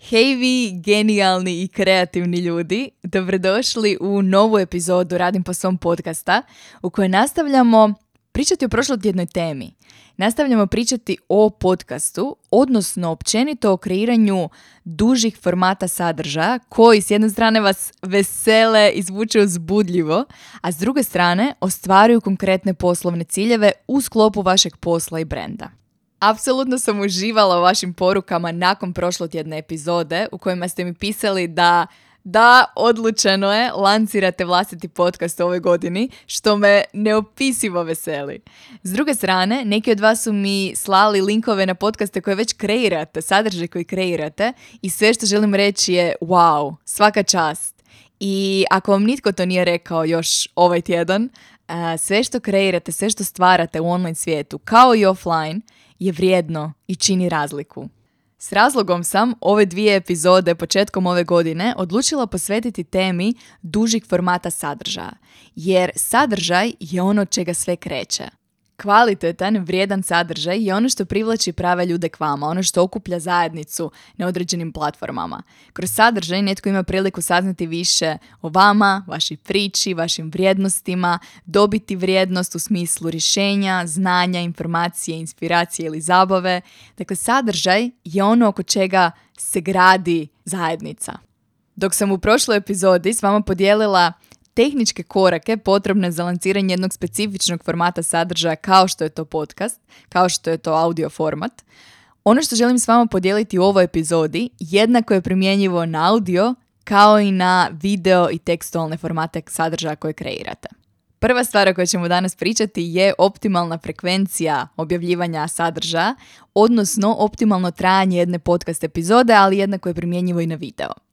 Hej vi, genijalni i kreativni ljudi, dobrodošli u novu epizodu Radim po svom podcasta u kojoj nastavljamo pričati o prošlotjednoj temi. Nastavljamo pričati o podcastu, odnosno općenito o kreiranju dužih formata sadržaja koji s jedne strane vas vesele i zvuče uzbudljivo, a s druge strane ostvaruju konkretne poslovne ciljeve u sklopu vašeg posla i brenda. Apsolutno sam uživala u vašim porukama nakon prošlotjedne epizode u kojima ste mi pisali da da, odlučeno je, lancirate vlastiti podcast ove godini, što me neopisivo veseli. S druge strane, neki od vas su mi slali linkove na podcaste koje već kreirate, sadržaj koji kreirate i sve što želim reći je wow, svaka čast. I ako vam nitko to nije rekao još ovaj tjedan, sve što kreirate, sve što stvarate u online svijetu, kao i offline, je vrijedno i čini razliku. S razlogom sam ove dvije epizode početkom ove godine odlučila posvetiti temi dužih formata sadržaja, jer sadržaj je ono čega sve kreće. Kvalitetan, vrijedan sadržaj je ono što privlači prave ljude k vama, ono što okuplja zajednicu na određenim platformama. Kroz sadržaj netko ima priliku saznati više o vama, vašoj priči, vašim vrijednostima, dobiti vrijednost u smislu rješenja, znanja, informacije, inspiracije ili zabave. Dakle, sadržaj je ono oko čega se gradi zajednica. Dok sam u prošloj epizodi s vama podijelila tehničke korake potrebne za lanciranje jednog specifičnog formata sadržaja kao što je to podcast, kao što je to audio format. Ono što želim s vama podijeliti u ovoj epizodi jednako je primjenjivo na audio kao i na video i tekstualne formate sadržaja koje kreirate. Prva stvar o kojoj ćemo danas pričati je optimalna frekvencija objavljivanja sadržaja, odnosno optimalno trajanje jedne podcast epizode, ali jednako je primjenjivo i na video.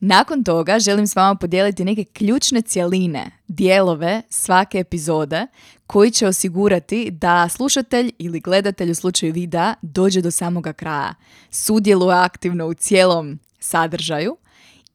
Nakon toga želim s vama podijeliti neke ključne cjeline, dijelove svake epizode koji će osigurati da slušatelj ili gledatelj u slučaju videa dođe do samoga kraja, sudjeluje aktivno u cijelom sadržaju.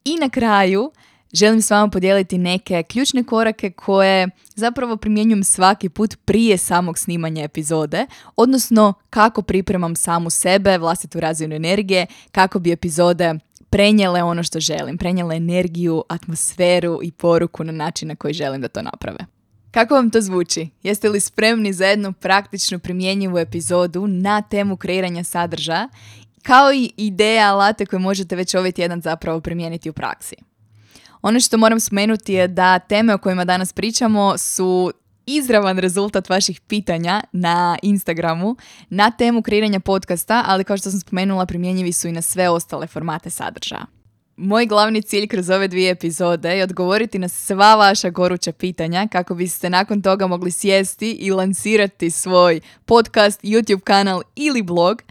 I na kraju želim s vama podijeliti neke ključne korake koje zapravo primjenjujem svaki put prije samog snimanja epizode, odnosno kako pripremam samu sebe, vlastitu razinu energije, kako bi epizode prenijele ono što želim, prenijele energiju, atmosferu i poruku na način na koji želim da to naprave. Kako vam to zvuči? Jeste li spremni za jednu praktičnu primjenjivu epizodu na temu kreiranja sadržaja, kao i ideja alate koje možete već ovaj tjedan zapravo primijeniti u praksi? Ono što moram spomenuti je da teme o kojima danas pričamo su izravan rezultat vaših pitanja na Instagramu na temu kreiranja podcasta, ali kao što sam spomenula primjenjivi su i na sve ostale formate sadržaja. Moj glavni cilj kroz ove dvije epizode je odgovoriti na sva vaša goruća pitanja kako biste nakon toga mogli sjesti i lansirati svoj podcast, YouTube kanal ili blog,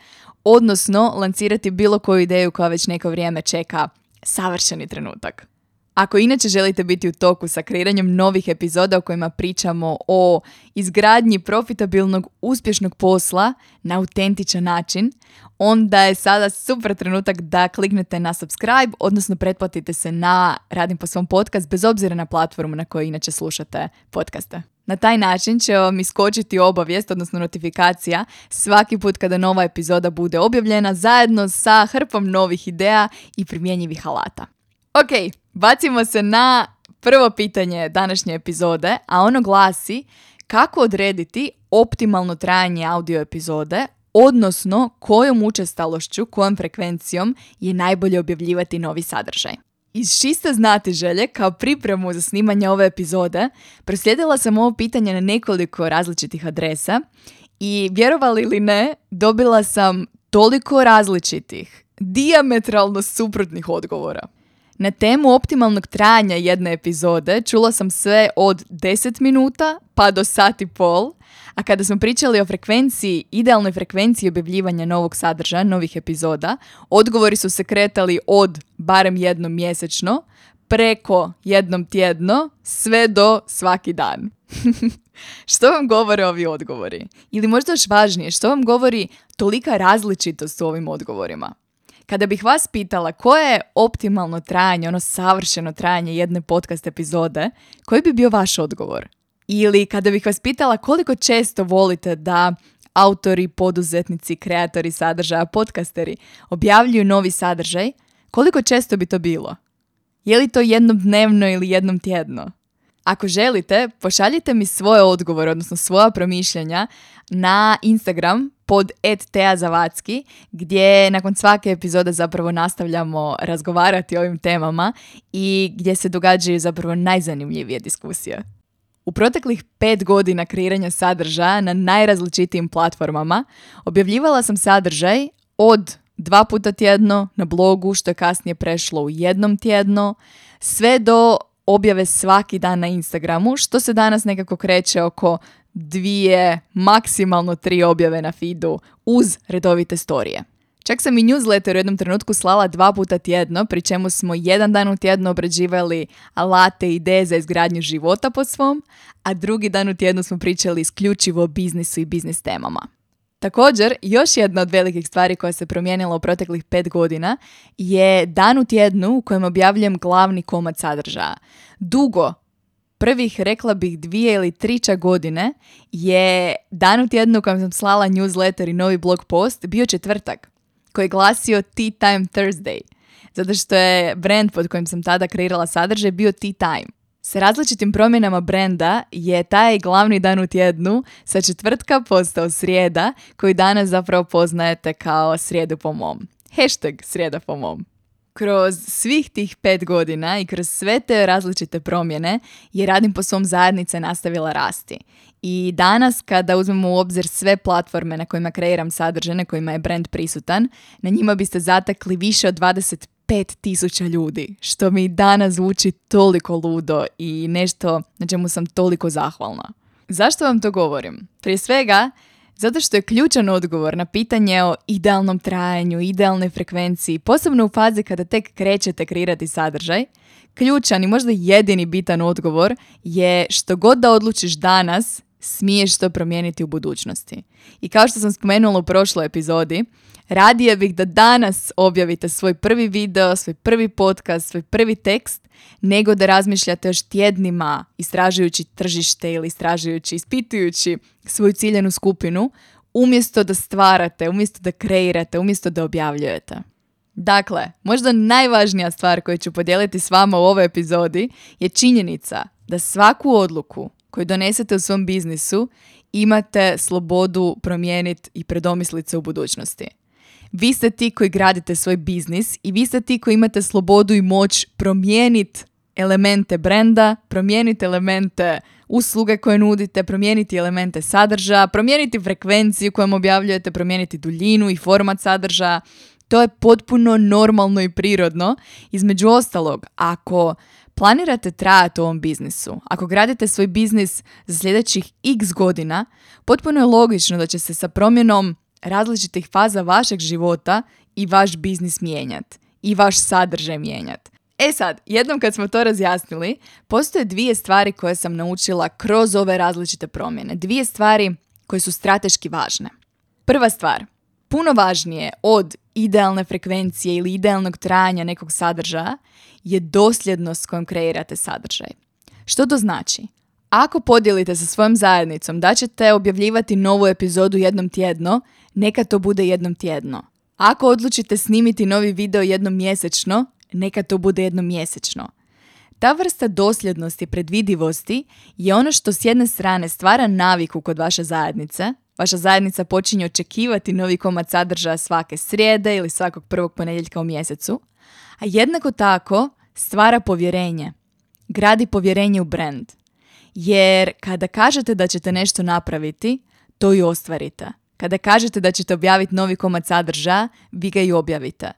odnosno lancirati bilo koju ideju koja već neko vrijeme čeka savršeni trenutak. Ako inače želite biti u toku sa kreiranjem novih epizoda u kojima pričamo o izgradnji profitabilnog uspješnog posla na autentičan način, onda je sada super trenutak da kliknete na subscribe, odnosno pretplatite se na Radim po svom podcast bez obzira na platformu na kojoj inače slušate podcaste. Na taj način će vam iskočiti obavijest, odnosno notifikacija, svaki put kada nova epizoda bude objavljena zajedno sa hrpom novih ideja i primjenjivih alata. Ok, bacimo se na prvo pitanje današnje epizode, a ono glasi kako odrediti optimalno trajanje audio epizode, odnosno kojom učestalošću, kojom frekvencijom je najbolje objavljivati novi sadržaj. Iz čiste znati želje, kao pripremu za snimanje ove epizode, proslijedila sam ovo pitanje na nekoliko različitih adresa i vjerovali ili ne, dobila sam toliko različitih, diametralno suprotnih odgovora. Na temu optimalnog trajanja jedne epizode čula sam sve od 10 minuta pa do sat i pol, A kada smo pričali o frekvenciji, idealnoj frekvenciji objavljivanja novog sadržaja, novih epizoda, odgovori su se kretali od barem jednom mjesečno, preko jednom tjedno, sve do svaki dan. što vam govore ovi odgovori? Ili možda još važnije, što vam govori tolika različitost u ovim odgovorima? Kada bih vas pitala koje je optimalno trajanje, ono savršeno trajanje jedne podcast epizode, koji bi bio vaš odgovor? Ili kada bih vas pitala koliko često volite da autori, poduzetnici, kreatori sadržaja, podcasteri objavljuju novi sadržaj, koliko često bi to bilo? Je li to jednom dnevno ili jednom tjedno? Ako želite, pošaljite mi svoje odgovore, odnosno svoja promišljanja na Instagram pod @teazavatski gdje nakon svake epizode zapravo nastavljamo razgovarati o ovim temama i gdje se događaju zapravo najzanimljivije diskusije. U proteklih pet godina kreiranja sadržaja na najrazličitijim platformama objavljivala sam sadržaj od dva puta tjedno na blogu, što je kasnije prešlo u jednom tjedno, sve do objave svaki dan na Instagramu, što se danas nekako kreće oko dvije, maksimalno tri objave na feedu uz redovite storije. Čak sam i newsletter u jednom trenutku slala dva puta tjedno, pri čemu smo jedan dan u tjednu obrađivali alate i ideje za izgradnju života po svom, a drugi dan u tjednu smo pričali isključivo o biznisu i biznis temama. Također, još jedna od velikih stvari koja se promijenila u proteklih pet godina je dan u tjednu u kojem objavljujem glavni komad sadržaja. Dugo, prvih, rekla bih, dvije ili triča godine je dan u tjednu u kojem sam slala newsletter i novi blog post bio četvrtak koji je glasio Tea Time Thursday. Zato što je brand pod kojim sam tada kreirala sadržaj bio Tea Time. S različitim promjenama brenda je taj glavni dan u tjednu sa četvrtka postao srijeda koji danas zapravo poznajete kao srijedu po mom. Hashtag srijeda po mom. Kroz svih tih pet godina i kroz sve te različite promjene je Radim po svom zajednice nastavila rasti. I danas kada uzmemo u obzir sve platforme na kojima kreiram sadržaj, na kojima je brand prisutan, na njima biste zatekli više od 25 5000 ljudi, što mi danas zvuči toliko ludo i nešto na čemu sam toliko zahvalna. Zašto vam to govorim? Prije svega, zato što je ključan odgovor na pitanje o idealnom trajanju, idealnoj frekvenciji, posebno u fazi kada tek krećete kreirati sadržaj, ključan i možda jedini bitan odgovor je što god da odlučiš danas, smiješ to promijeniti u budućnosti. I kao što sam spomenula u prošloj epizodi, radije bih da danas objavite svoj prvi video, svoj prvi podcast, svoj prvi tekst, nego da razmišljate još tjednima istražujući tržište ili istražujući, ispitujući svoju ciljenu skupinu, umjesto da stvarate, umjesto da kreirate, umjesto da objavljujete. Dakle, možda najvažnija stvar koju ću podijeliti s vama u ovoj epizodi je činjenica da svaku odluku koju donesete u svom biznisu imate slobodu promijeniti i predomisliti se u budućnosti. Vi ste ti koji gradite svoj biznis i vi ste ti koji imate slobodu i moć promijeniti elemente brenda, promijeniti elemente usluge koje nudite, promijeniti elemente sadržaja, promijeniti frekvenciju kojom objavljujete, promijeniti duljinu i format sadržaja. To je potpuno normalno i prirodno. Između ostalog, ako planirate trajati u ovom biznisu, ako gradite svoj biznis za sljedećih x godina, potpuno je logično da će se sa promjenom različitih faza vašeg života i vaš biznis mijenjati i vaš sadržaj mijenjati. E sad, jednom kad smo to razjasnili, postoje dvije stvari koje sam naučila kroz ove različite promjene. Dvije stvari koje su strateški važne. Prva stvar, puno važnije od idealne frekvencije ili idealnog trajanja nekog sadržaja je dosljednost s kojom kreirate sadržaj. Što to znači? Ako podijelite sa svojom zajednicom da ćete objavljivati novu epizodu jednom tjedno, neka to bude jednom tjedno. Ako odlučite snimiti novi video jednom mjesečno, neka to bude jednom mjesečno. Ta vrsta dosljednosti, predvidivosti je ono što s jedne strane stvara naviku kod vaše zajednice, vaša zajednica počinje očekivati novi komad sadržaja svake srijede ili svakog prvog ponedjeljka u mjesecu, a jednako tako stvara povjerenje, gradi povjerenje u brand. Jer kada kažete da ćete nešto napraviti, to i ostvarite. Kada kažete da ćete objaviti novi komad sadržaja, vi ga i objavite.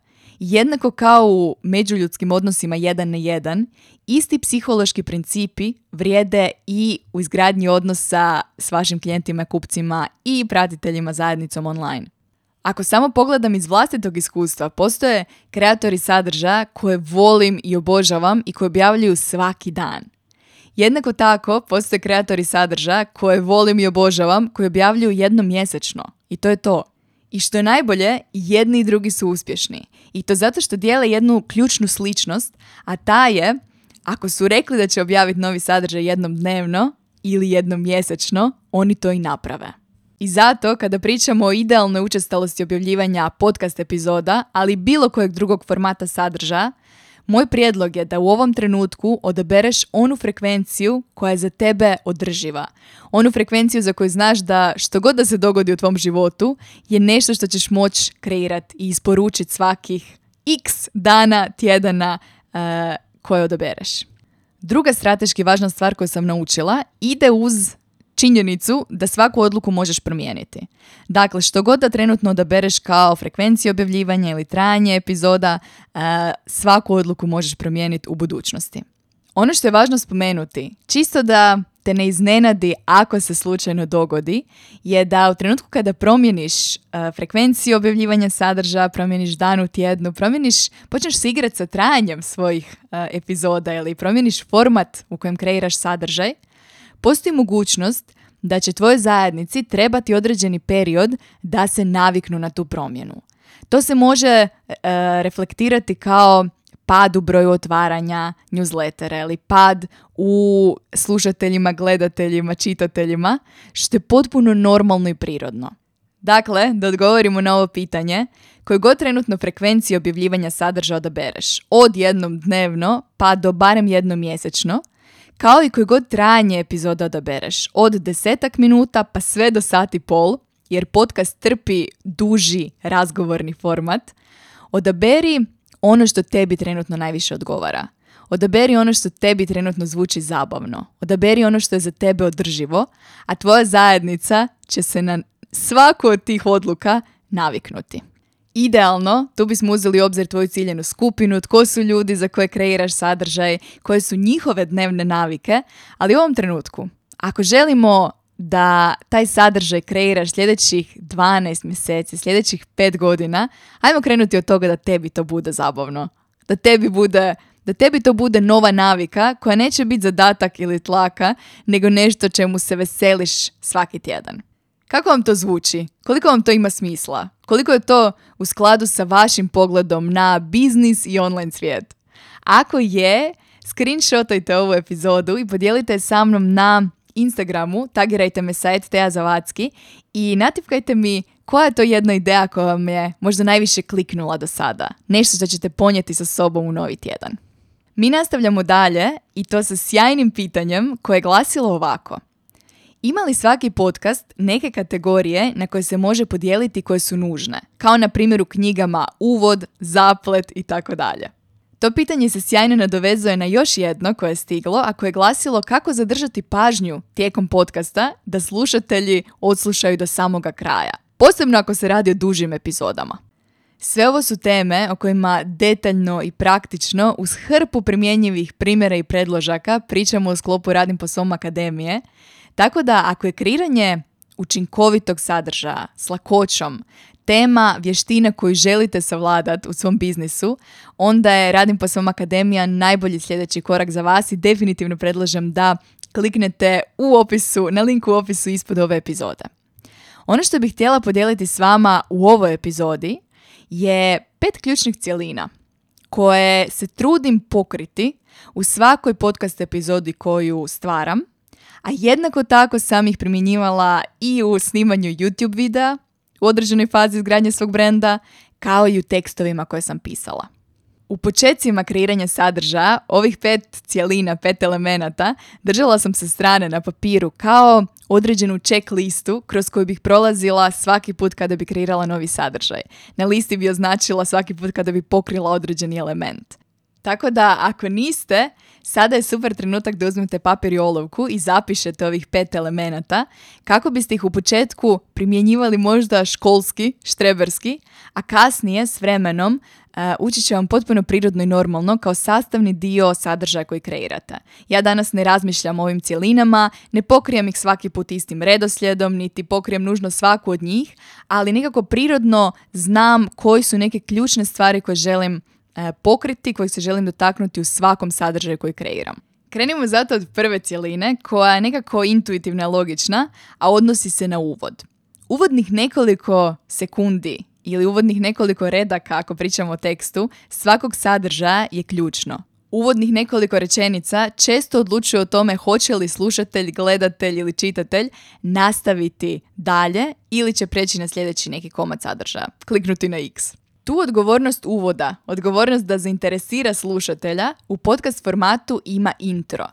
Jednako kao u međuljudskim odnosima jedan na jedan, isti psihološki principi vrijede i u izgradnji odnosa s vašim klijentima, kupcima i pratiteljima zajednicom online. Ako samo pogledam iz vlastitog iskustva, postoje kreatori sadržaja koje volim i obožavam i koje objavljuju svaki dan. Jednako tako postoje kreatori sadržaja koje volim i obožavam, koji objavljuju jednom mjesečno. I to je to. I što je najbolje, jedni i drugi su uspješni. I to zato što dijele jednu ključnu sličnost, a ta je, ako su rekli da će objaviti novi sadržaj jednom dnevno ili jednom mjesečno, oni to i naprave. I zato, kada pričamo o idealnoj učestalosti objavljivanja podcast epizoda, ali bilo kojeg drugog formata sadržaja, moj prijedlog je da u ovom trenutku odabereš onu frekvenciju koja je za tebe održiva. Onu frekvenciju za koju znaš da što god da se dogodi u tvom životu je nešto što ćeš moći kreirati i isporučiti svakih x dana, tjedana uh, koje odabereš. Druga strateški važna stvar koju sam naučila ide uz činjenicu da svaku odluku možeš promijeniti. Dakle, što god da trenutno odabereš kao frekvenciju objavljivanja ili trajanje epizoda, e, svaku odluku možeš promijeniti u budućnosti. Ono što je važno spomenuti, čisto da te ne iznenadi ako se slučajno dogodi, je da u trenutku kada promijeniš uh, frekvenciju objavljivanja sadržaja, promijeniš dan u tjednu, promijeniš, počneš se igrati sa trajanjem svojih e, epizoda ili promijeniš format u kojem kreiraš sadržaj, postoji mogućnost da će tvojoj zajednici trebati određeni period da se naviknu na tu promjenu. To se može e, reflektirati kao pad u broju otvaranja newslettera ili pad u slušateljima, gledateljima, čitateljima, što je potpuno normalno i prirodno. Dakle, da odgovorimo na ovo pitanje, koju god trenutno frekvenciju objavljivanja sadržaja odabereš, od jednom dnevno pa do barem jednom mjesečno, kao i koji god trajanje epizoda odabereš, od desetak minuta pa sve do sati pol, jer podcast trpi duži razgovorni format, odaberi ono što tebi trenutno najviše odgovara. Odaberi ono što tebi trenutno zvuči zabavno. Odaberi ono što je za tebe održivo, a tvoja zajednica će se na svaku od tih odluka naviknuti. Idealno, tu bismo uzeli obzir tvoju ciljenu skupinu, tko su ljudi za koje kreiraš sadržaj, koje su njihove dnevne navike, ali u ovom trenutku, ako želimo da taj sadržaj kreiraš sljedećih 12 mjeseci, sljedećih 5 godina, ajmo krenuti od toga da tebi to bude zabavno. Da tebi bude da tebi to bude nova navika koja neće biti zadatak ili tlaka, nego nešto čemu se veseliš svaki tjedan. Kako vam to zvuči? Koliko vam to ima smisla? Koliko je to u skladu sa vašim pogledom na biznis i online svijet? Ako je, screenshotajte ovu epizodu i podijelite sa mnom na Instagramu, tagirajte me sa Teja Zavacki i nativkajte mi koja je to jedna ideja koja vam je možda najviše kliknula do sada. Nešto što ćete ponijeti sa sobom u novi tjedan. Mi nastavljamo dalje i to sa sjajnim pitanjem koje je glasilo ovako – ima li svaki podcast neke kategorije na koje se može podijeliti koje su nužne? Kao na primjer u knjigama uvod, zaplet i tako dalje. To pitanje se sjajno nadovezuje na još jedno koje je stiglo, a koje je glasilo kako zadržati pažnju tijekom podcasta da slušatelji odslušaju do samoga kraja. Posebno ako se radi o dužim epizodama. Sve ovo su teme o kojima detaljno i praktično uz hrpu primjenjivih primjera i predložaka pričamo u sklopu Radim po svom akademije, tako da ako je kreiranje učinkovitog sadržaja s lakoćom tema vještina koju želite savladati u svom biznisu, onda je Radim po svom akademija najbolji sljedeći korak za vas i definitivno predlažem da kliknete u opisu, na linku u opisu ispod ove epizode. Ono što bih htjela podijeliti s vama u ovoj epizodi je pet ključnih cjelina koje se trudim pokriti u svakoj podcast epizodi koju stvaram a jednako tako sam ih primjenjivala i u snimanju YouTube videa, u određenoj fazi izgradnje svog brenda, kao i u tekstovima koje sam pisala. U početcima kreiranja sadržaja, ovih pet cijelina, pet elemenata, držala sam se strane na papiru kao određenu check listu kroz koju bih prolazila svaki put kada bi kreirala novi sadržaj. Na listi bi označila svaki put kada bi pokrila određeni element. Tako da ako niste, sada je super trenutak da uzmete papir i olovku i zapišete ovih pet elemenata kako biste ih u početku primjenjivali možda školski, štreberski, a kasnije s vremenom ući će vam potpuno prirodno i normalno kao sastavni dio sadržaja koji kreirate. Ja danas ne razmišljam o ovim cjelinama, ne pokrijem ih svaki put istim redoslijedom, niti pokrijem nužno svaku od njih, ali nekako prirodno znam koji su neke ključne stvari koje želim e, pokriti, koje se želim dotaknuti u svakom sadržaju koji kreiram. Krenimo zato od prve cjeline koja je nekako intuitivna logična, a odnosi se na uvod. Uvodnih nekoliko sekundi ili uvodnih nekoliko redaka ako pričamo o tekstu svakog sadržaja je ključno. Uvodnih nekoliko rečenica često odlučuje o tome hoće li slušatelj, gledatelj ili čitatelj nastaviti dalje ili će preći na sljedeći neki komad sadržaja, kliknuti na X. Tu odgovornost uvoda, odgovornost da zainteresira slušatelja, u podcast formatu ima intro.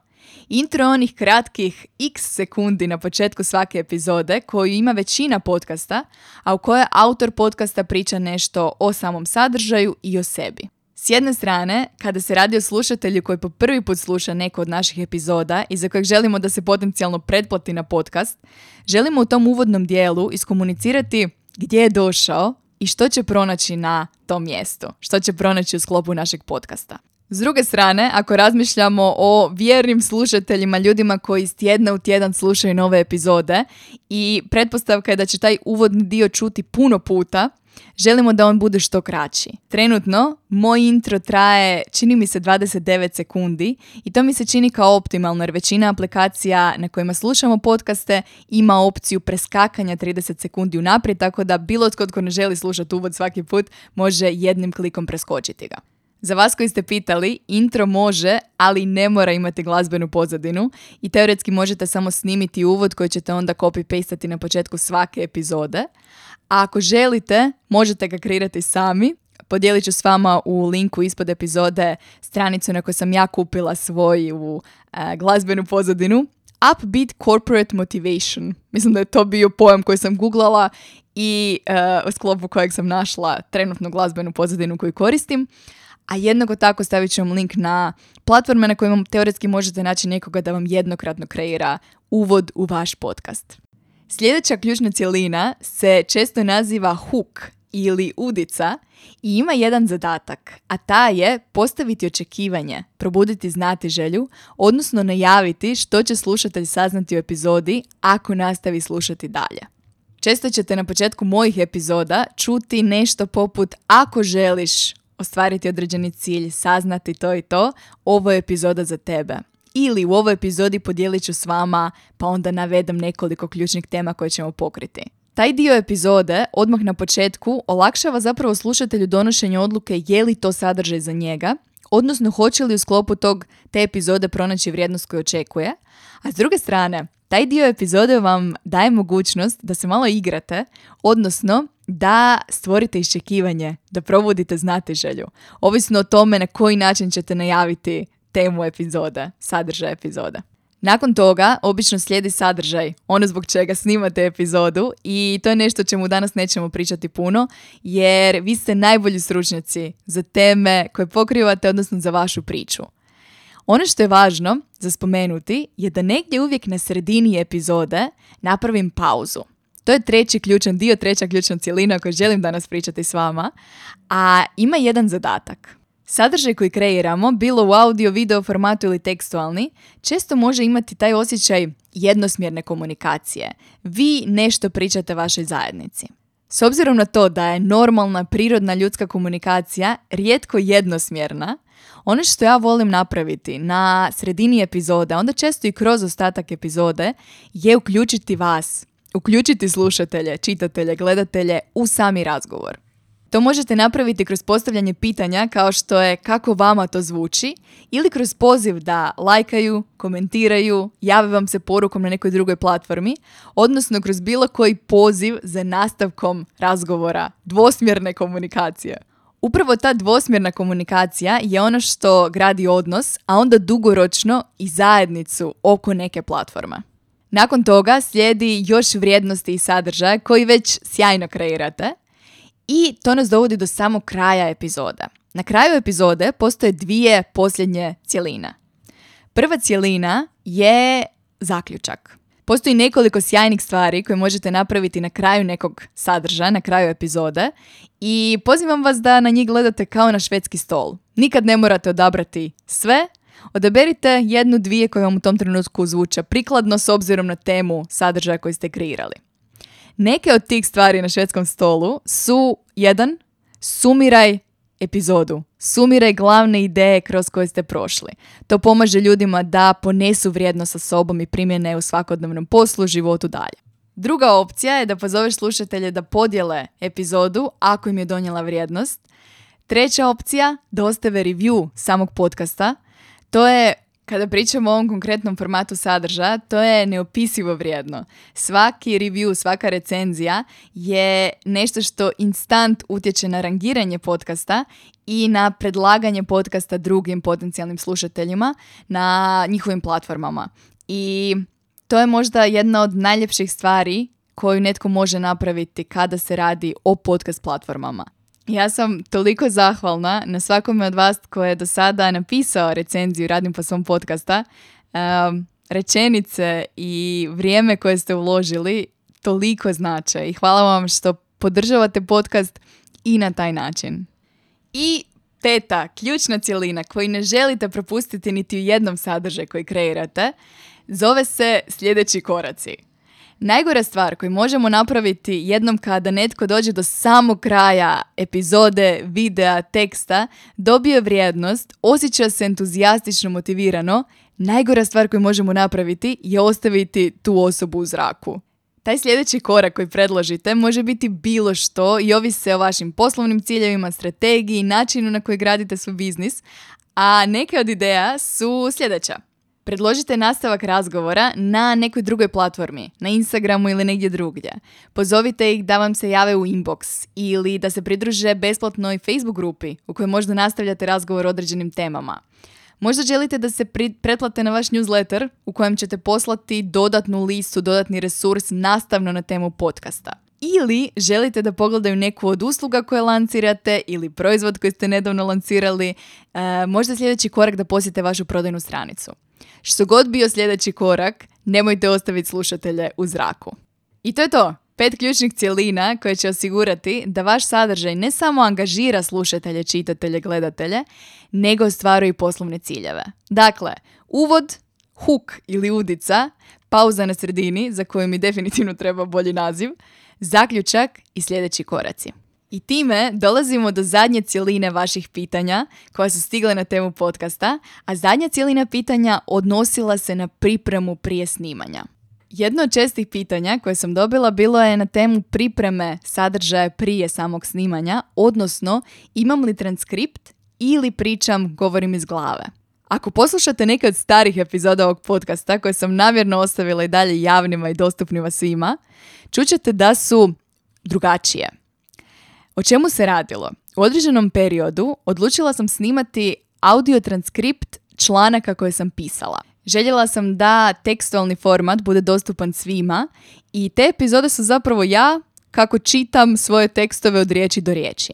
Intro onih kratkih x sekundi na početku svake epizode koju ima većina podcasta, a u kojoj autor podcasta priča nešto o samom sadržaju i o sebi. S jedne strane, kada se radi o slušatelju koji po prvi put sluša neko od naših epizoda i za kojeg želimo da se potencijalno pretplati na podcast, želimo u tom uvodnom dijelu iskomunicirati gdje je došao, i što će pronaći na tom mjestu, što će pronaći u sklopu našeg podcasta. S druge strane, ako razmišljamo o vjernim slušateljima, ljudima koji iz tjedna u tjedan slušaju nove epizode i pretpostavka je da će taj uvodni dio čuti puno puta, Želimo da on bude što kraći. Trenutno, moj intro traje, čini mi se 29 sekundi i to mi se čini kao optimalno jer većina aplikacija na kojima slušamo podcaste ima opciju preskakanja 30 sekundi unaprijed, tako da bilo tko tko ne želi slušati uvod svaki put može jednim klikom preskočiti ga. Za vas koji ste pitali, intro može, ali ne mora imati glazbenu pozadinu i teoretski možete samo snimiti uvod koji ćete onda copy-pastati na početku svake epizode. A ako želite, možete ga kreirati sami. Podijelit ću s vama u linku ispod epizode stranicu na kojoj sam ja kupila svoju e, glazbenu pozadinu. Upbeat Corporate Motivation. Mislim da je to bio pojam koji sam googlala i uh, u sklopu kojeg sam našla trenutnu glazbenu pozadinu koju koristim. A jednako tako stavit ću vam link na platforme na kojima teoretski možete naći nekoga da vam jednokratno kreira uvod u vaš podcast. Sljedeća ključna cjelina se često naziva hook ili udica i ima jedan zadatak, a ta je postaviti očekivanje, probuditi znati želju, odnosno najaviti što će slušatelj saznati u epizodi ako nastavi slušati dalje. Često ćete na početku mojih epizoda čuti nešto poput ako želiš ostvariti određeni cilj, saznati to i to, ovo je epizoda za tebe. Ili u ovoj epizodi podijelit ću s vama pa onda navedem nekoliko ključnih tema koje ćemo pokriti. Taj dio epizode, odmah na početku, olakšava zapravo slušatelju donošenje odluke je li to sadržaj za njega, odnosno hoće li u sklopu tog te epizode pronaći vrijednost koju očekuje, a s druge strane, taj dio epizode vam daje mogućnost da se malo igrate, odnosno da stvorite iščekivanje, da provodite znate želju. Ovisno o tome na koji način ćete najaviti temu epizode, sadržaj epizode. Nakon toga obično slijedi sadržaj, ono zbog čega snimate epizodu i to je nešto čemu danas nećemo pričati puno jer vi ste najbolji stručnjaci za teme koje pokrivate, odnosno za vašu priču. Ono što je važno za spomenuti je da negdje uvijek na sredini epizode napravim pauzu. To je treći ključan dio, treća ključna cjelina koju želim danas pričati s vama, a ima jedan zadatak. Sadržaj koji kreiramo, bilo u audio, video formatu ili tekstualni, često može imati taj osjećaj jednosmjerne komunikacije. Vi nešto pričate vašoj zajednici. S obzirom na to da je normalna, prirodna ljudska komunikacija rijetko jednosmjerna, ono što ja volim napraviti na sredini epizode, onda često i kroz ostatak epizode, je uključiti vas, uključiti slušatelje, čitatelje, gledatelje u sami razgovor. To možete napraviti kroz postavljanje pitanja kao što je kako vama to zvuči ili kroz poziv da lajkaju, komentiraju, jave vam se porukom na nekoj drugoj platformi, odnosno kroz bilo koji poziv za nastavkom razgovora, dvosmjerne komunikacije. Upravo ta dvosmjerna komunikacija je ono što gradi odnos, a onda dugoročno i zajednicu oko neke platforme. Nakon toga slijedi još vrijednosti i sadržaja koji već sjajno kreirate i to nas dovodi do samog kraja epizoda. Na kraju epizode postoje dvije posljednje cjeline. Prva cjelina je zaključak. Postoji nekoliko sjajnih stvari koje možete napraviti na kraju nekog sadržaja, na kraju epizode i pozivam vas da na njih gledate kao na švedski stol. Nikad ne morate odabrati sve, odaberite jednu, dvije koje vam u tom trenutku zvuče prikladno s obzirom na temu sadržaja koji ste kreirali. Neke od tih stvari na švedskom stolu su jedan, sumiraj epizodu. Sumiraj glavne ideje kroz koje ste prošli. To pomaže ljudima da ponesu vrijednost sa sobom i primjene u svakodnevnom poslu, životu dalje. Druga opcija je da pozoveš slušatelje da podijele epizodu ako im je donijela vrijednost. Treća opcija, da ostave review samog podcasta. To je kada pričamo o ovom konkretnom formatu sadržaja, to je neopisivo vrijedno. Svaki review, svaka recenzija je nešto što instant utječe na rangiranje podcasta i na predlaganje podcasta drugim potencijalnim slušateljima na njihovim platformama. I to je možda jedna od najljepših stvari koju netko može napraviti kada se radi o podcast platformama. Ja sam toliko zahvalna na svakome od vas koje je do sada napisao recenziju Radim po svom podcasta. rečenice i vrijeme koje ste uložili toliko znače i hvala vam što podržavate podcast i na taj način. I peta, ključna cjelina koju ne želite propustiti niti u jednom sadržaju koji kreirate, zove se sljedeći koraci. Najgora stvar koju možemo napraviti jednom kada netko dođe do samog kraja epizode, videa, teksta, dobije vrijednost, osjeća se entuzijastično motivirano, najgora stvar koju možemo napraviti je ostaviti tu osobu u zraku. Taj sljedeći korak koji predložite može biti bilo što i ovise o vašim poslovnim ciljevima, strategiji, načinu na koji gradite svoj biznis, a neke od ideja su sljedeća. Predložite nastavak razgovora na nekoj drugoj platformi, na Instagramu ili negdje drugdje. Pozovite ih da vam se jave u inbox ili da se pridruže besplatnoj Facebook grupi u kojoj možda nastavljate razgovor o određenim temama. Možda želite da se pretplate na vaš newsletter u kojem ćete poslati dodatnu listu, dodatni resurs nastavno na temu podcasta. Ili želite da pogledaju neku od usluga koje lancirate ili proizvod koji ste nedavno lancirali, e, možda sljedeći korak da posjete vašu prodajnu stranicu. Što god bio sljedeći korak, nemojte ostaviti slušatelje u zraku. I to je to. Pet ključnih cjelina koje će osigurati da vaš sadržaj ne samo angažira slušatelje, čitatelje, gledatelje, nego ostvaruje poslovne ciljeve. Dakle, uvod, huk ili udica, pauza na sredini, za koju mi definitivno treba bolji naziv, zaključak i sljedeći koraci. I time dolazimo do zadnje cijeline vaših pitanja koja su stigle na temu podcasta, a zadnja cijelina pitanja odnosila se na pripremu prije snimanja. Jedno od čestih pitanja koje sam dobila bilo je na temu pripreme sadržaja prije samog snimanja, odnosno imam li transkript ili pričam govorim iz glave. Ako poslušate neke od starih epizoda ovog podcasta koje sam namjerno ostavila i dalje javnima i dostupnima svima, čućete da su drugačije. O čemu se radilo? U određenom periodu odlučila sam snimati audio transkript članaka koje sam pisala. Željela sam da tekstualni format bude dostupan svima i te epizode su zapravo ja kako čitam svoje tekstove od riječi do riječi.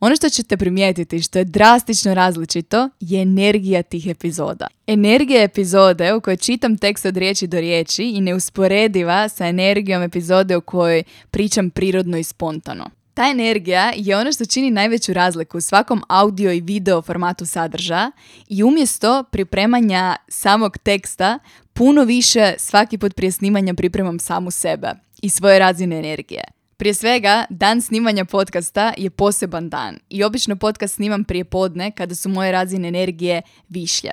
Ono što ćete primijetiti što je drastično različito je energija tih epizoda. Energija epizode u kojoj čitam tekst od riječi do riječi i neusporediva sa energijom epizode u kojoj pričam prirodno i spontano. Ta energija je ono što čini najveću razliku u svakom audio i video formatu sadržaja i umjesto pripremanja samog teksta puno više svaki put prije snimanja pripremam samu sebe i svoje razine energije. Prije svega, dan snimanja podcasta je poseban dan i obično podcast snimam prije podne kada su moje razine energije višlje.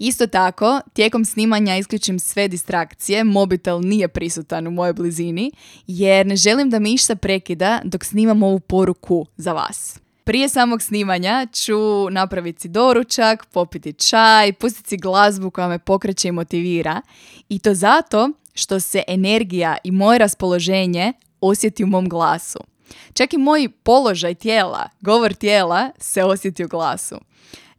Isto tako, tijekom snimanja isključim sve distrakcije, mobitel nije prisutan u mojoj blizini, jer ne želim da mi išta prekida dok snimam ovu poruku za vas. Prije samog snimanja ću napraviti si doručak, popiti čaj, pustiti si glazbu koja me pokreće i motivira. I to zato što se energija i moje raspoloženje osjeti u mom glasu. Čak i moj položaj tijela, govor tijela se osjeti u glasu.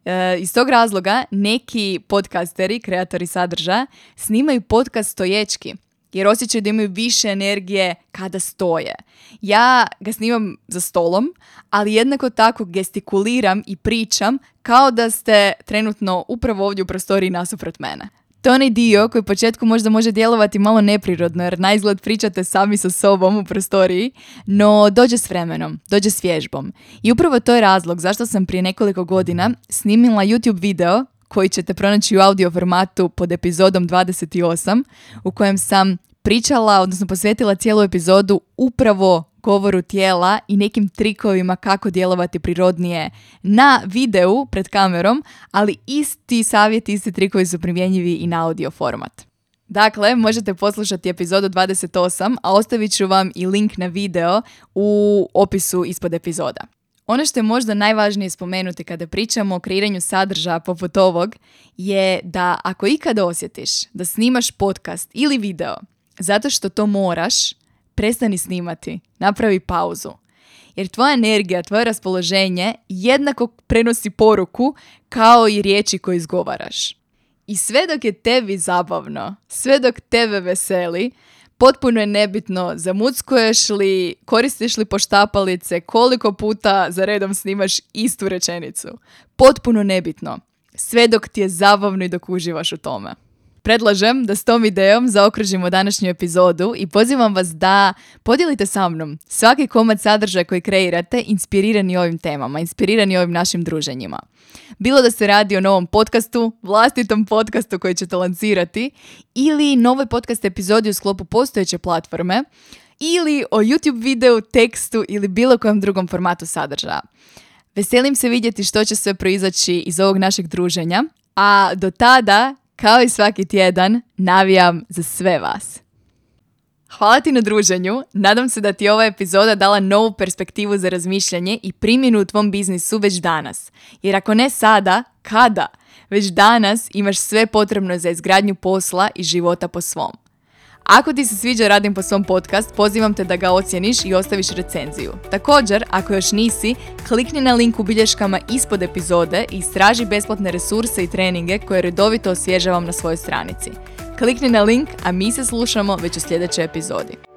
E, iz tog razloga neki podcasteri, kreatori sadržaja, snimaju podcast stoječki jer osjećaju da imaju više energije kada stoje. Ja ga snimam za stolom, ali jednako tako gestikuliram i pričam kao da ste trenutno upravo ovdje u prostoriji nasuprot mene. To je onaj dio koji u početku možda može djelovati malo neprirodno jer na izgled pričate sami sa sobom u prostoriji, no dođe s vremenom, dođe s vježbom. I upravo to je razlog zašto sam prije nekoliko godina snimila YouTube video koji ćete pronaći u audio formatu pod epizodom 28 u kojem sam pričala, odnosno posvetila cijelu epizodu upravo govoru tijela i nekim trikovima kako djelovati prirodnije na videu pred kamerom, ali isti savjeti, isti trikovi su primjenjivi i na audio format. Dakle, možete poslušati epizodu 28, a ostavit ću vam i link na video u opisu ispod epizoda. Ono što je možda najvažnije spomenuti kada pričamo o kreiranju sadržaja poput ovog je da ako ikada osjetiš da snimaš podcast ili video zato što to moraš, prestani snimati, napravi pauzu. Jer tvoja energija, tvoje raspoloženje jednako prenosi poruku kao i riječi koje izgovaraš. I sve dok je tebi zabavno, sve dok tebe veseli, potpuno je nebitno zamuckuješ li, koristiš li poštapalice, koliko puta za redom snimaš istu rečenicu. Potpuno nebitno. Sve dok ti je zabavno i dok uživaš u tome. Predlažem da s tom idejom zaokružimo današnju epizodu i pozivam vas da podijelite sa mnom svaki komad sadržaja koji kreirate inspirirani ovim temama, inspirirani ovim našim druženjima. Bilo da se radi o novom podcastu, vlastitom podcastu koji ćete lancirati ili novoj podcast epizodi u sklopu postojeće platforme ili o YouTube videu, tekstu ili bilo kojem drugom formatu sadržaja. Veselim se vidjeti što će sve proizaći iz ovog našeg druženja, a do tada kao i svaki tjedan, navijam za sve vas. Hvala ti na druženju, nadam se da ti ova epizoda dala novu perspektivu za razmišljanje i primjenu u tvom biznisu već danas. Jer ako ne sada, kada? Već danas imaš sve potrebno za izgradnju posla i života po svom. Ako ti se sviđa Radim po svom podcast, pozivam te da ga ocjeniš i ostaviš recenziju. Također, ako još nisi, klikni na link u bilješkama ispod epizode i istraži besplatne resurse i treninge koje redovito osvježavam na svojoj stranici. Klikni na link, a mi se slušamo već u sljedećoj epizodi.